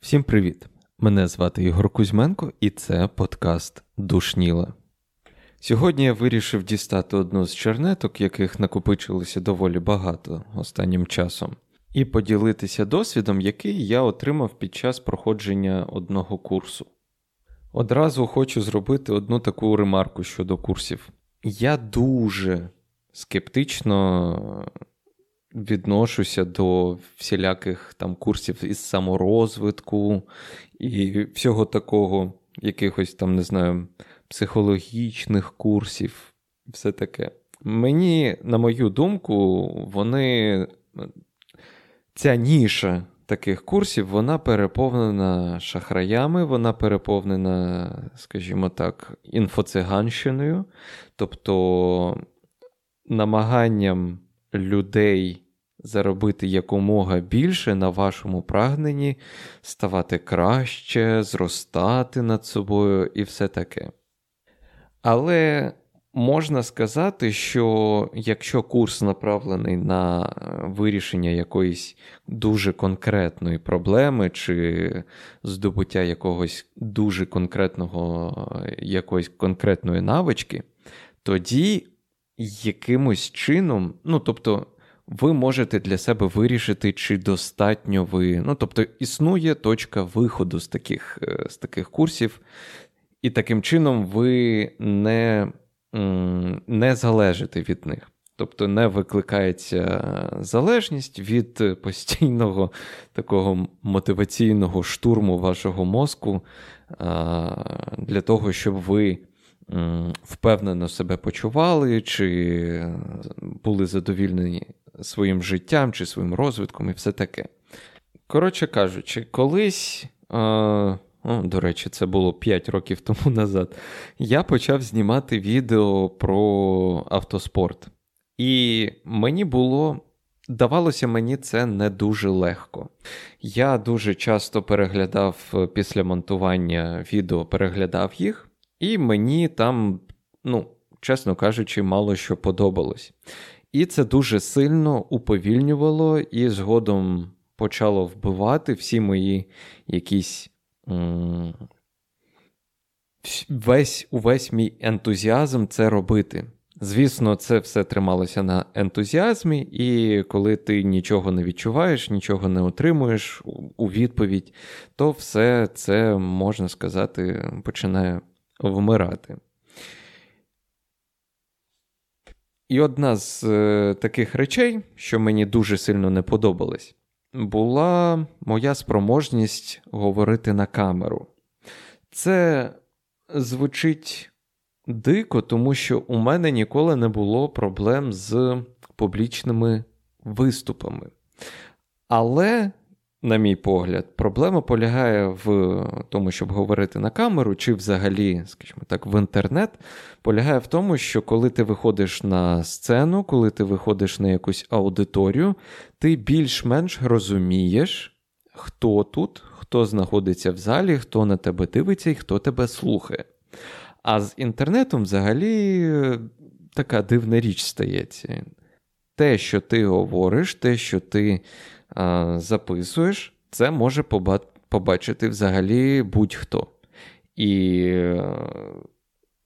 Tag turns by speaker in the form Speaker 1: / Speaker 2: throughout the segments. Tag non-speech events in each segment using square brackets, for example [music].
Speaker 1: Всім привіт! Мене звати Ігор Кузьменко, і це подкаст Душніла. Сьогодні я вирішив дістати одну з чернеток, яких накопичилося доволі багато останнім часом, і поділитися досвідом, який я отримав під час проходження одного курсу. Одразу хочу зробити одну таку ремарку щодо курсів. Я дуже скептично відношуся до всіляких там курсів із саморозвитку і всього такого, якихось там, не знаю, психологічних курсів, все таке. Мені, на мою думку, вони. Ця ніша таких курсів вона переповнена шахраями, вона переповнена, скажімо так, інфоциганщиною, тобто намаганням людей заробити якомога більше на вашому прагненні, ставати краще, зростати над собою і все таке. Але можна сказати, що якщо курс направлений на вирішення якоїсь дуже конкретної проблеми, чи здобуття якогось дуже конкретного, якоїсь конкретної навички, тоді якимось чином, ну тобто, ви можете для себе вирішити, чи достатньо ви. Ну, тобто, існує точка виходу з таких, е, з таких курсів, і таким чином ви не, не залежите від них. Тобто не викликається залежність від постійного такого мотиваційного штурму вашого мозку для того, щоб ви впевнено себе почували, чи були задовільнені своїм життям чи своїм розвитком, і все таке. Коротше кажучи, колись. О, До речі, це було 5 років тому [laughs] назад. Я почав знімати відео про автоспорт. І мені було, давалося мені це не дуже легко. Я дуже часто переглядав після монтування відео, переглядав їх, і мені там, ну, чесно кажучи, мало що подобалось. І це дуже сильно уповільнювало і згодом почало вбивати всі мої якісь. М- весь увесь мій ентузіазм це робити. Звісно, це все трималося на ентузіазмі, і коли ти нічого не відчуваєш, нічого не отримуєш у відповідь, то все це можна сказати починає вмирати. І одна з е, таких речей, що мені дуже сильно не подобалась, була моя спроможність говорити на камеру. Це звучить дико, тому що у мене ніколи не було проблем з публічними виступами. Але на мій погляд, проблема полягає в тому, щоб говорити на камеру, чи взагалі, скажімо так, в інтернет, полягає в тому, що коли ти виходиш на сцену, коли ти виходиш на якусь аудиторію, ти більш-менш розумієш, хто тут, хто знаходиться в залі, хто на тебе дивиться і хто тебе слухає. А з інтернетом взагалі така дивна річ стається. Те, що ти говориш, те, що ти записуєш, це може побачити взагалі будь-хто. І,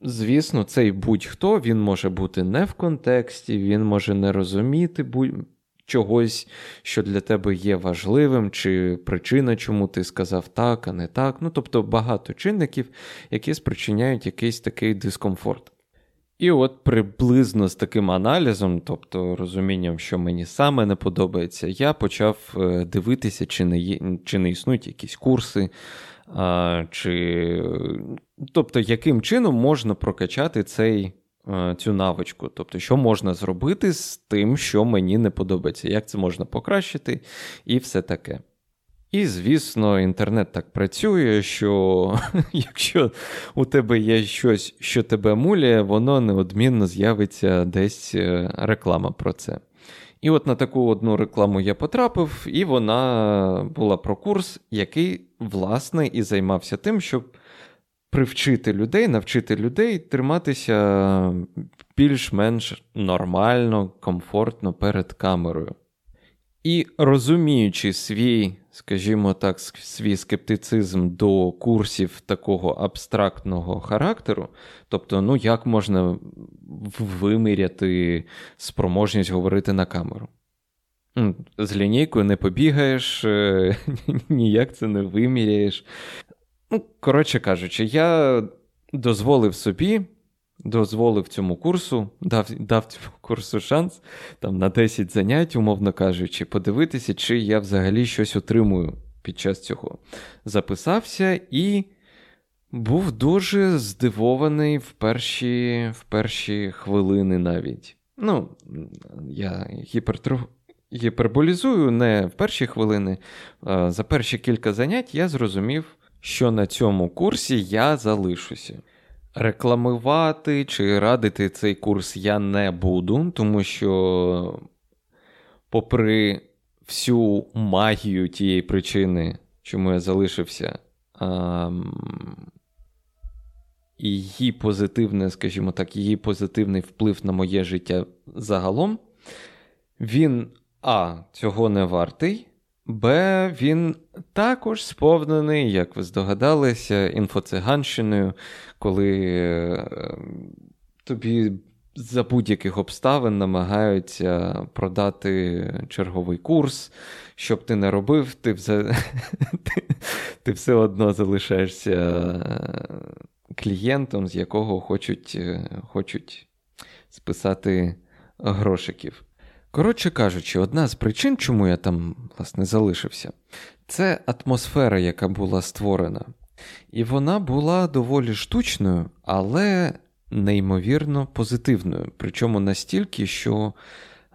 Speaker 1: звісно, цей будь-хто він може бути не в контексті, він може не розуміти чогось, що для тебе є важливим, чи причина, чому ти сказав так, а не так. Ну, тобто багато чинників, які спричиняють якийсь такий дискомфорт. І от приблизно з таким аналізом, тобто розумінням, що мені саме не подобається, я почав е, дивитися, чи не є, чи не існують якісь курси, а, чи, тобто, яким чином можна прокачати цей, е, цю навичку. Тобто, що можна зробити з тим, що мені не подобається, як це можна покращити, і все таке. І, звісно, інтернет так працює, що [laughs] якщо у тебе є щось, що тебе муляє, воно неодмінно з'явиться десь е, реклама про це. І от на таку одну рекламу я потрапив, і вона була про курс, який, власне, і займався тим, щоб привчити людей, навчити людей триматися більш-менш нормально, комфортно перед камерою. І розуміючи свій, скажімо так, свій скептицизм до курсів такого абстрактного характеру, тобто, ну як можна виміряти спроможність говорити на камеру? З лінійкою не побігаєш, е, [laughs] ніяк це не виміряєш. Ну, коротше кажучи, я дозволив собі, дозволив цьому курсу, дав дав цьому курсу шанс там, на 10 занять, умовно кажучи, подивитися, чи я взагалі щось отримую під час цього. Записався і був дуже здивований в перші в перші хвилини навіть. Ну, я гіпертроф... гіперболізую не в перші хвилини. За перші кілька занять я зрозумів що на цьому курсі я залишуся. Рекламувати чи радити цей курс я не буду, тому що, попри всю магію тієї причини, чому я залишився, її позитивне, скажімо так, її позитивний вплив на моє життя загалом, він А, цього не вартий. Б, він також сповнений, як ви здогадалися, інфоциганщиною, коли е, тобі за будь-яких обставин намагаються продати черговий курс. Щоб ти не робив, ти все, [laughs] ти, ти все одно залишаєшся е, клієнтом, з якого хочуть, е, хочуть списати грошиків. Коротше кажучи, одна з причин, чому я там, власне, залишився, це атмосфера, яка була створена. І вона була доволі штучною, але неймовірно позитивною. Причому настільки, що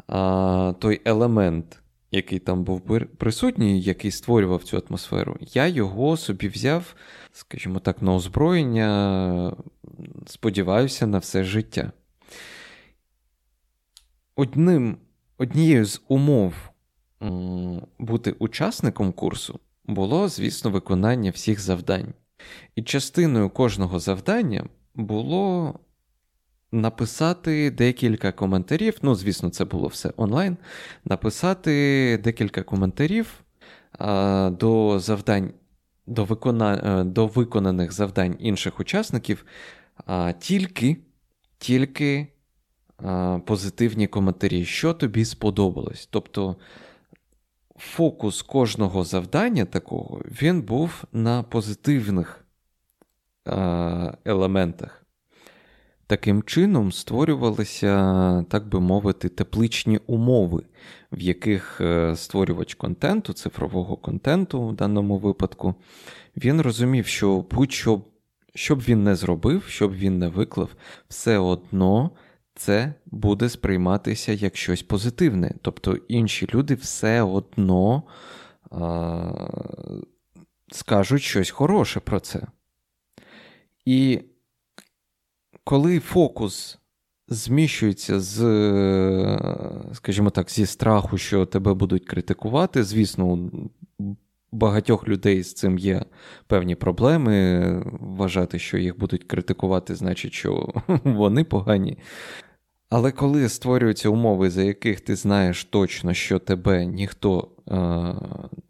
Speaker 1: а, той елемент, який там був присутній, який створював цю атмосферу, я його собі взяв, скажімо так, на озброєння, сподіваюся, на все життя. Одним Однією з умов бути учасником курсу було, звісно, виконання всіх завдань. І частиною кожного завдання було написати декілька коментарів. Ну, звісно, це було все онлайн. Написати декілька коментарів до завдань, до, викона, до виконаних завдань інших учасників, а, тільки, тільки позитивні коментарі, що тобі сподобалось. Тобто фокус кожного завдання такого він був на позитивних елементах. Таким чином створювалися, так би мовити, тепличні умови, в яких е, створювач контенту, цифрового контенту в даному випадку, він розумів, що будь-що, що б він не зробив, що б він не виклав, все одно це буде сприйматися як щось позитивне. Тобто інші люди все одно а, скажуть щось хороше про це. І коли фокус зміщується з, скажімо так, зі страху, що тебе будуть критикувати, звісно, багатьох людей з цим є певні проблеми. Вважати, що їх будуть критикувати, значить, що [laughs] вони погані. Але коли створюються умови, за яких ти знаєш точно, що тебе ніхто е,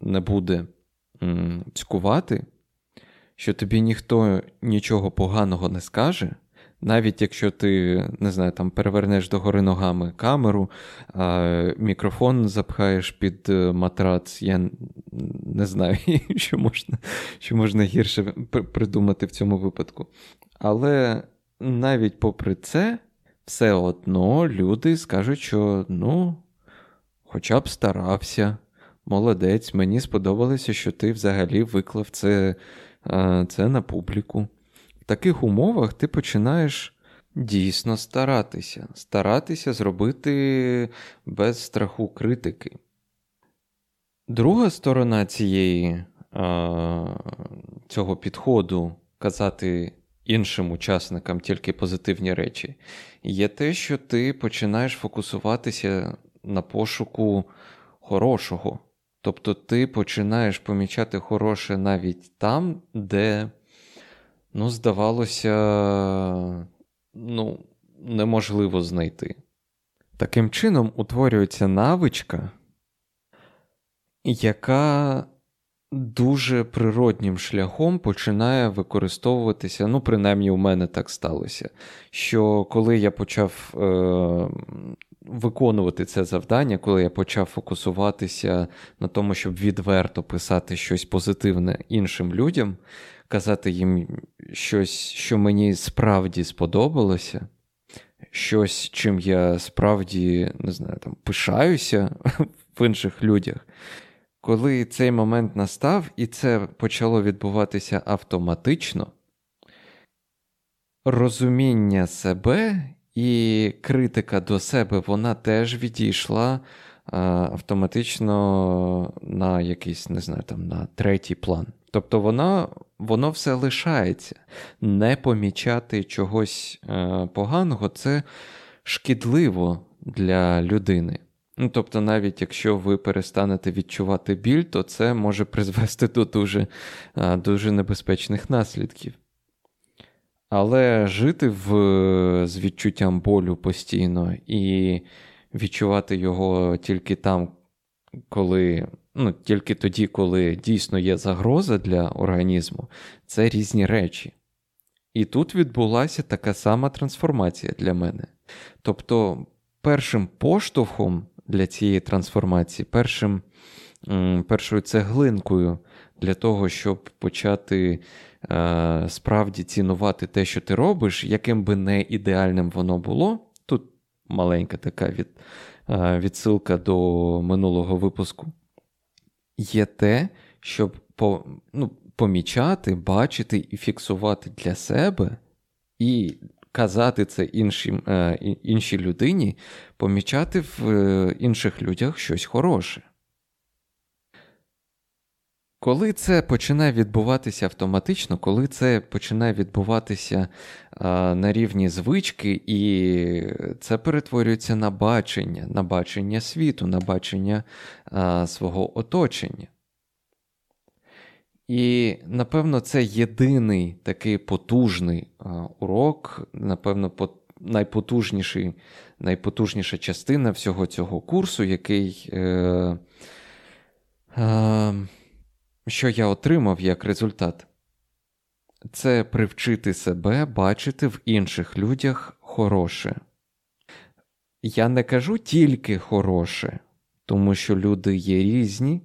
Speaker 1: не буде м, цькувати, що тобі ніхто нічого поганого не скаже, навіть якщо ти не знаю, там перевернеш догори ногами камеру, а мікрофон запхаєш під е, матрац, я не знаю, [laughs] що можна, що можна гірше придумати в цьому випадку. Але навіть попри це все одно люди скажуть, що ну, хоча б старався, молодець, мені сподобалося, що ти взагалі виклав це, це на публіку. В таких умовах ти починаєш. Дійсно старатися, старатися зробити без страху критики. Друга сторона цієї, цього підходу казати іншим учасникам тільки позитивні речі, є те, що ти починаєш фокусуватися на пошуку хорошого. Тобто ти починаєш помічати хороше навіть там, де ну, здавалося, ну, неможливо знайти. Таким чином утворюється навичка, яка дуже природнім шляхом починає використовуватися. Ну, принаймні, у мене так сталося. Що коли я почав е, виконувати це завдання, коли я почав фокусуватися на тому, щоб відверто писати щось позитивне іншим людям, казати їм щось, що мені справді сподобалося. Щось, чим я справді не знаю, там пишаюся [laughs] в інших людях, коли цей момент настав, і це почало відбуватися автоматично, розуміння себе і критика до себе вона теж відійшла автоматично на якийсь, не знаю, там, на третій план. Тобто воно воно все лишається. Не помічати чогось е, поганого це шкідливо для людини. Ну, Тобто, навіть якщо ви перестанете відчувати біль, то це може призвести до дуже, дуже небезпечних наслідків. Але жити в, з відчуттям болю постійно і відчувати його тільки там, коли, ну, тільки тоді, коли дійсно є загроза для організму, це різні речі. І тут відбулася така сама трансформація для мене. Тобто, першим поштовхом для цієї трансформації, першим, першою цеглинкою для того, щоб почати е, справді цінувати те, що ти робиш, яким би не ідеальним воно було. Тут маленька така від, е, відсилка до минулого випуску. Є те, щоб по, ну, помічати, бачити і фіксувати для себе, і казати це іншим, е, іншій людині, помічати в е, інших людях щось хороше. Коли це починає відбуватися автоматично, коли це починає відбуватися а, на рівні звички, і це перетворюється на бачення, на бачення світу, на бачення а, свого оточення. І, напевно, це єдиний такий потужний а, урок, напевно, по, найпотужніший, найпотужніша частина всього цього курсу, який. Е, е, що я отримав як результат? Це привчити себе бачити в інших людях хороше. Я не кажу тільки хороше, тому що люди є різні,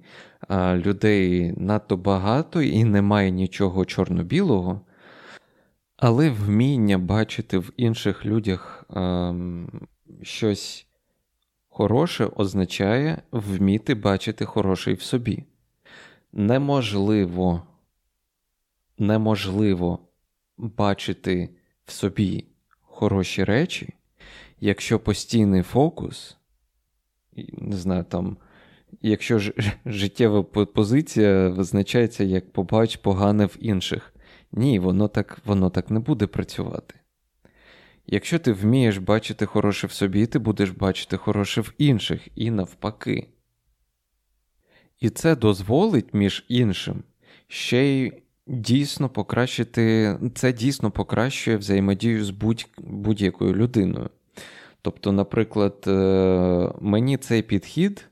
Speaker 1: а людей надто багато і немає нічого чорно-білого, але вміння бачити в інших людях ем, щось хороше означає вміти бачити хороше в собі. Неможливо, неможливо бачити в собі хороші речі, якщо постійний фокус, не знаю, там, якщо ж, життєва позиція визначається як побач погане в інших. Ні, воно так, воно так не буде працювати. Якщо ти вмієш бачити хороше в собі, ти будеш бачити хороше в інших і навпаки. І це дозволить, між іншим, ще й дійсно покращити, це дійсно покращує взаємодію з будь, будь-якою людиною. Тобто, наприклад, е, мені цей підхід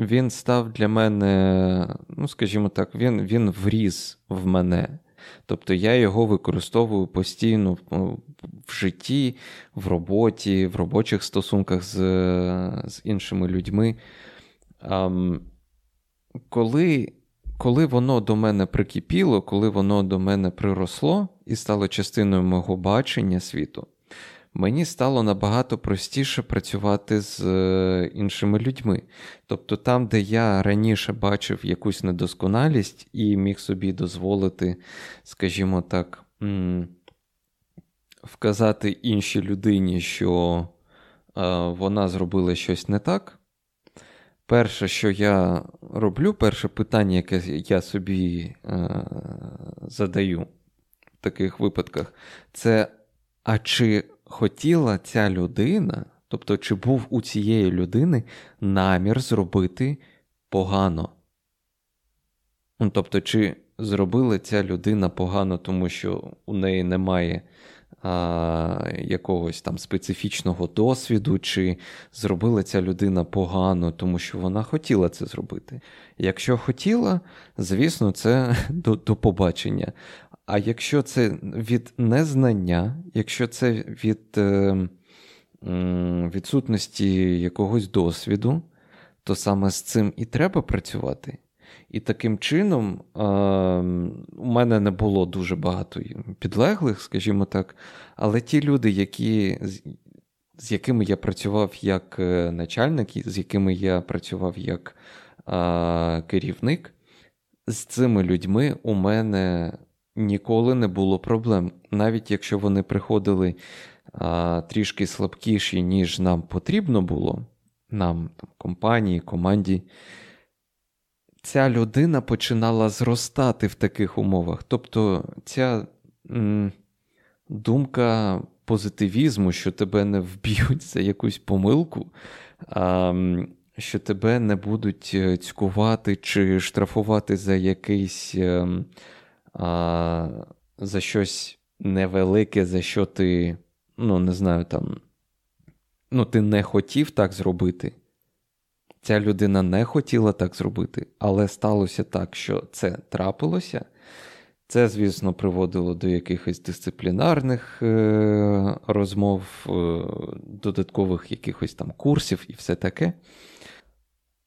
Speaker 1: він став для мене, ну, скажімо так, він він вріз в мене. Тобто я його використовую постійно в житті, в роботі, в робочих стосунках з з іншими людьми коли коли воно до мене прикипіло, коли воно до мене приросло і стало частиною мого бачення світу, мені стало набагато простіше працювати з е, іншими людьми. Тобто, там, де я раніше бачив якусь недосконалість і міг собі дозволити, скажімо так, вказати іншій людині, що е, вона зробила щось не так. Перше, що я роблю, перше питання, яке я собі е, задаю в таких випадках, це а чи хотіла ця людина, тобто, чи був у цієї людини намір зробити погано? Ну, Тобто, чи зробила ця людина погано, тому що у неї немає а, якогось там специфічного досвіду, чи зробила ця людина погано, тому що вона хотіла це зробити. Якщо хотіла, звісно, це [laughs] до, до побачення. А якщо це від незнання, якщо це від е, відсутності якогось досвіду, то саме з цим і треба працювати. І таким чином е, у мене не було дуже багато підлеглих, скажімо так, але ті люди, які, з, якими я працював як начальник, з якими я працював як е, керівник, з цими людьми у мене ніколи не було проблем. Навіть якщо вони приходили а, трішки слабкіші, ніж нам потрібно було, нам, там, компанії, команді, ця людина починала зростати в таких умовах. Тобто ця м, думка позитивізму, що тебе не вб'ють за якусь помилку, а, що тебе не будуть е, цькувати чи штрафувати за якийсь. А, за щось невелике, за що ти, ну, не знаю, там, ну, ти не хотів так зробити. Ця людина не хотіла так зробити, але сталося так, що це трапилося. Це, звісно, приводило до якихось дисциплінарних е- розмов, е- додаткових якихось там курсів і все таке.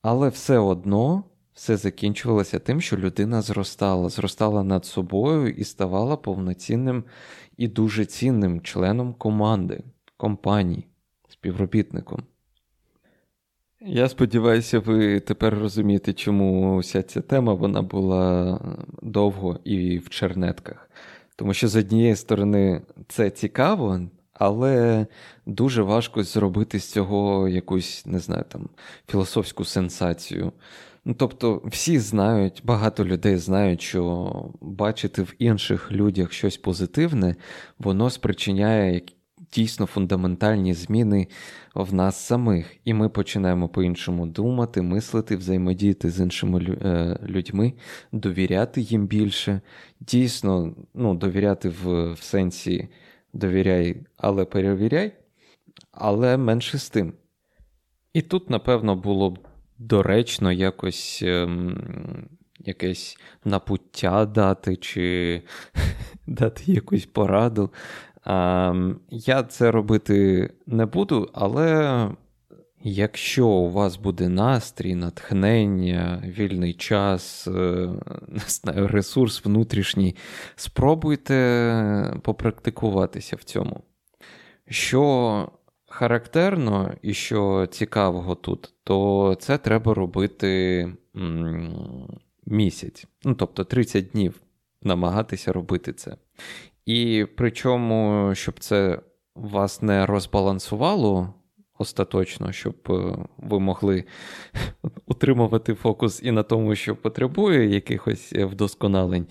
Speaker 1: Але все одно все закінчувалося тим, що людина зростала, зростала над собою і ставала повноцінним і дуже цінним членом команди, компанії, співробітником. Я сподіваюся, ви тепер розумієте, чому вся ця тема вона була довго і в чернетках. Тому що з однієї сторони це цікаво, але дуже важко зробити з цього якусь, не знаю, там, філософську сенсацію. Ну, Тобто, всі знають, багато людей знають, що бачити в інших людях щось позитивне, воно спричиняє дійсно фундаментальні зміни в нас самих. І ми починаємо по-іншому думати, мислити, взаємодіяти з іншими е, людьми, довіряти їм більше. Дійсно, ну, довіряти в, в сенсі довіряй, але перевіряй, але менше з тим. І тут, напевно, було б доречно якось ем, якесь напуття дати, чи [laughs] дати якусь пораду. Ем, я це робити не буду, але якщо у вас буде настрій, натхнення, вільний час, е, [laughs] не знаю, ресурс внутрішній, спробуйте попрактикуватися в цьому. Що характерно і що цікавого тут, то це треба робити місяць. Ну, тобто 30 днів намагатися робити це. І причому, щоб це вас не розбалансувало остаточно, щоб е, ви могли [laughs] утримувати фокус і на тому, що потребує якихось вдосконалень,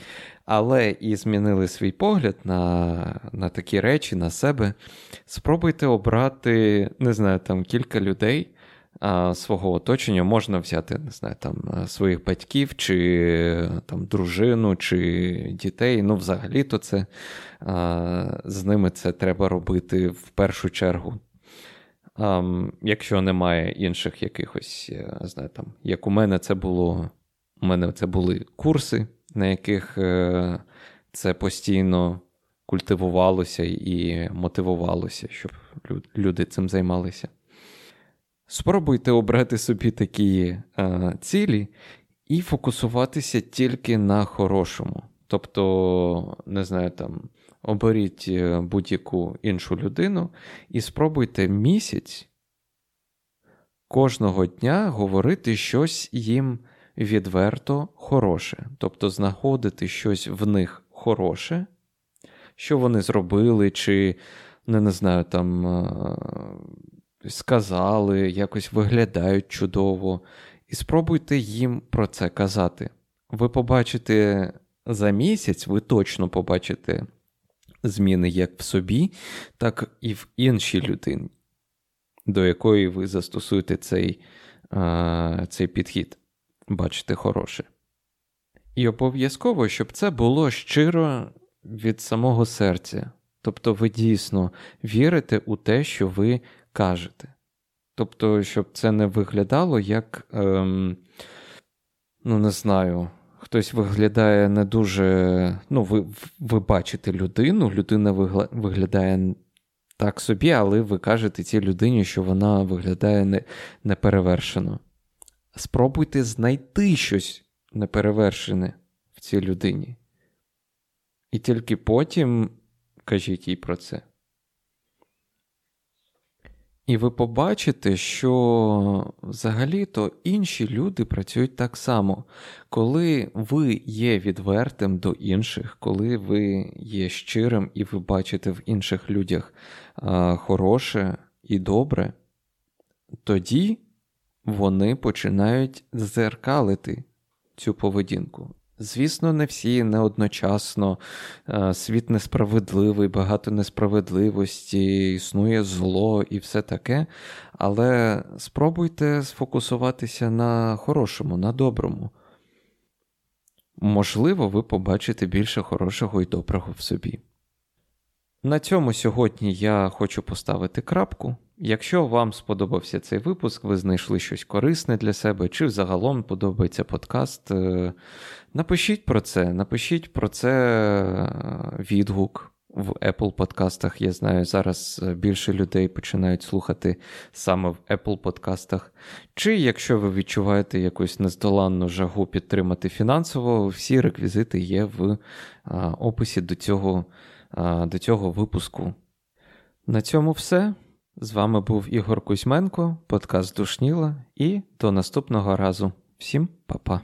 Speaker 1: але і змінили свій погляд на на такі речі, на себе. Спробуйте обрати, не знаю, там кілька людей а, свого оточення. Можна взяти, не знаю, там своїх батьків, чи там дружину, чи дітей. Ну, взагалі-то це а, з ними це треба робити в першу чергу. А, якщо немає інших якихось, знаю, там, як у мене це було, у мене це були курси на яких е, це постійно культивувалося і мотивувалося, щоб люди цим займалися. Спробуйте обрати собі такі е, цілі і фокусуватися тільки на хорошому. Тобто, не знаю, там, оберіть е, будь-яку іншу людину і спробуйте місяць кожного дня говорити щось їм відверто хороше, тобто знаходити щось в них хороше, що вони зробили, чи, не, не знаю, там сказали, якось виглядають чудово, і спробуйте їм про це казати. Ви побачите за місяць, ви точно побачите зміни як в собі, так і в іншій людині, до якої ви застосуєте цей, цей підхід бачити хороше. І обов'язково, щоб це було щиро від самого серця. Тобто ви дійсно вірите у те, що ви кажете. Тобто, щоб це не виглядало як, ем, ну, не знаю, хтось виглядає не дуже. Ну, ви ви бачите людину, людина виглядає так собі, але ви кажете цій людині, що вона виглядає не, неперевершено. Спробуйте знайти щось неперевершене в цій людині. І тільки потім кажіть їй про це. І ви побачите, що взагалі-то інші люди працюють так само. Коли ви є відвертим до інших, коли ви є щирим і ви бачите в інших людях а, хороше і добре, тоді вони починають зеркалити цю поведінку. Звісно, не всі не одночасно. Е, світ несправедливий, багато несправедливості, існує зло і все таке. Але спробуйте сфокусуватися на хорошому, на доброму. Можливо, ви побачите більше хорошого і доброго в собі. На цьому сьогодні я хочу поставити крапку. Якщо вам сподобався цей випуск, ви знайшли щось корисне для себе, чи взагалом подобається подкаст, е, напишіть про це, напишіть про це е, відгук в Apple подкастах. Я знаю, зараз е, більше людей починають слухати саме в Apple подкастах. Чи якщо ви відчуваєте якусь нездоланну жагу підтримати фінансово, всі реквізити є в описі до цього, до цього випуску. На цьому все. З вами був Ігор Кузьменко, подкаст Душніла, і до наступного разу. Всім па-па.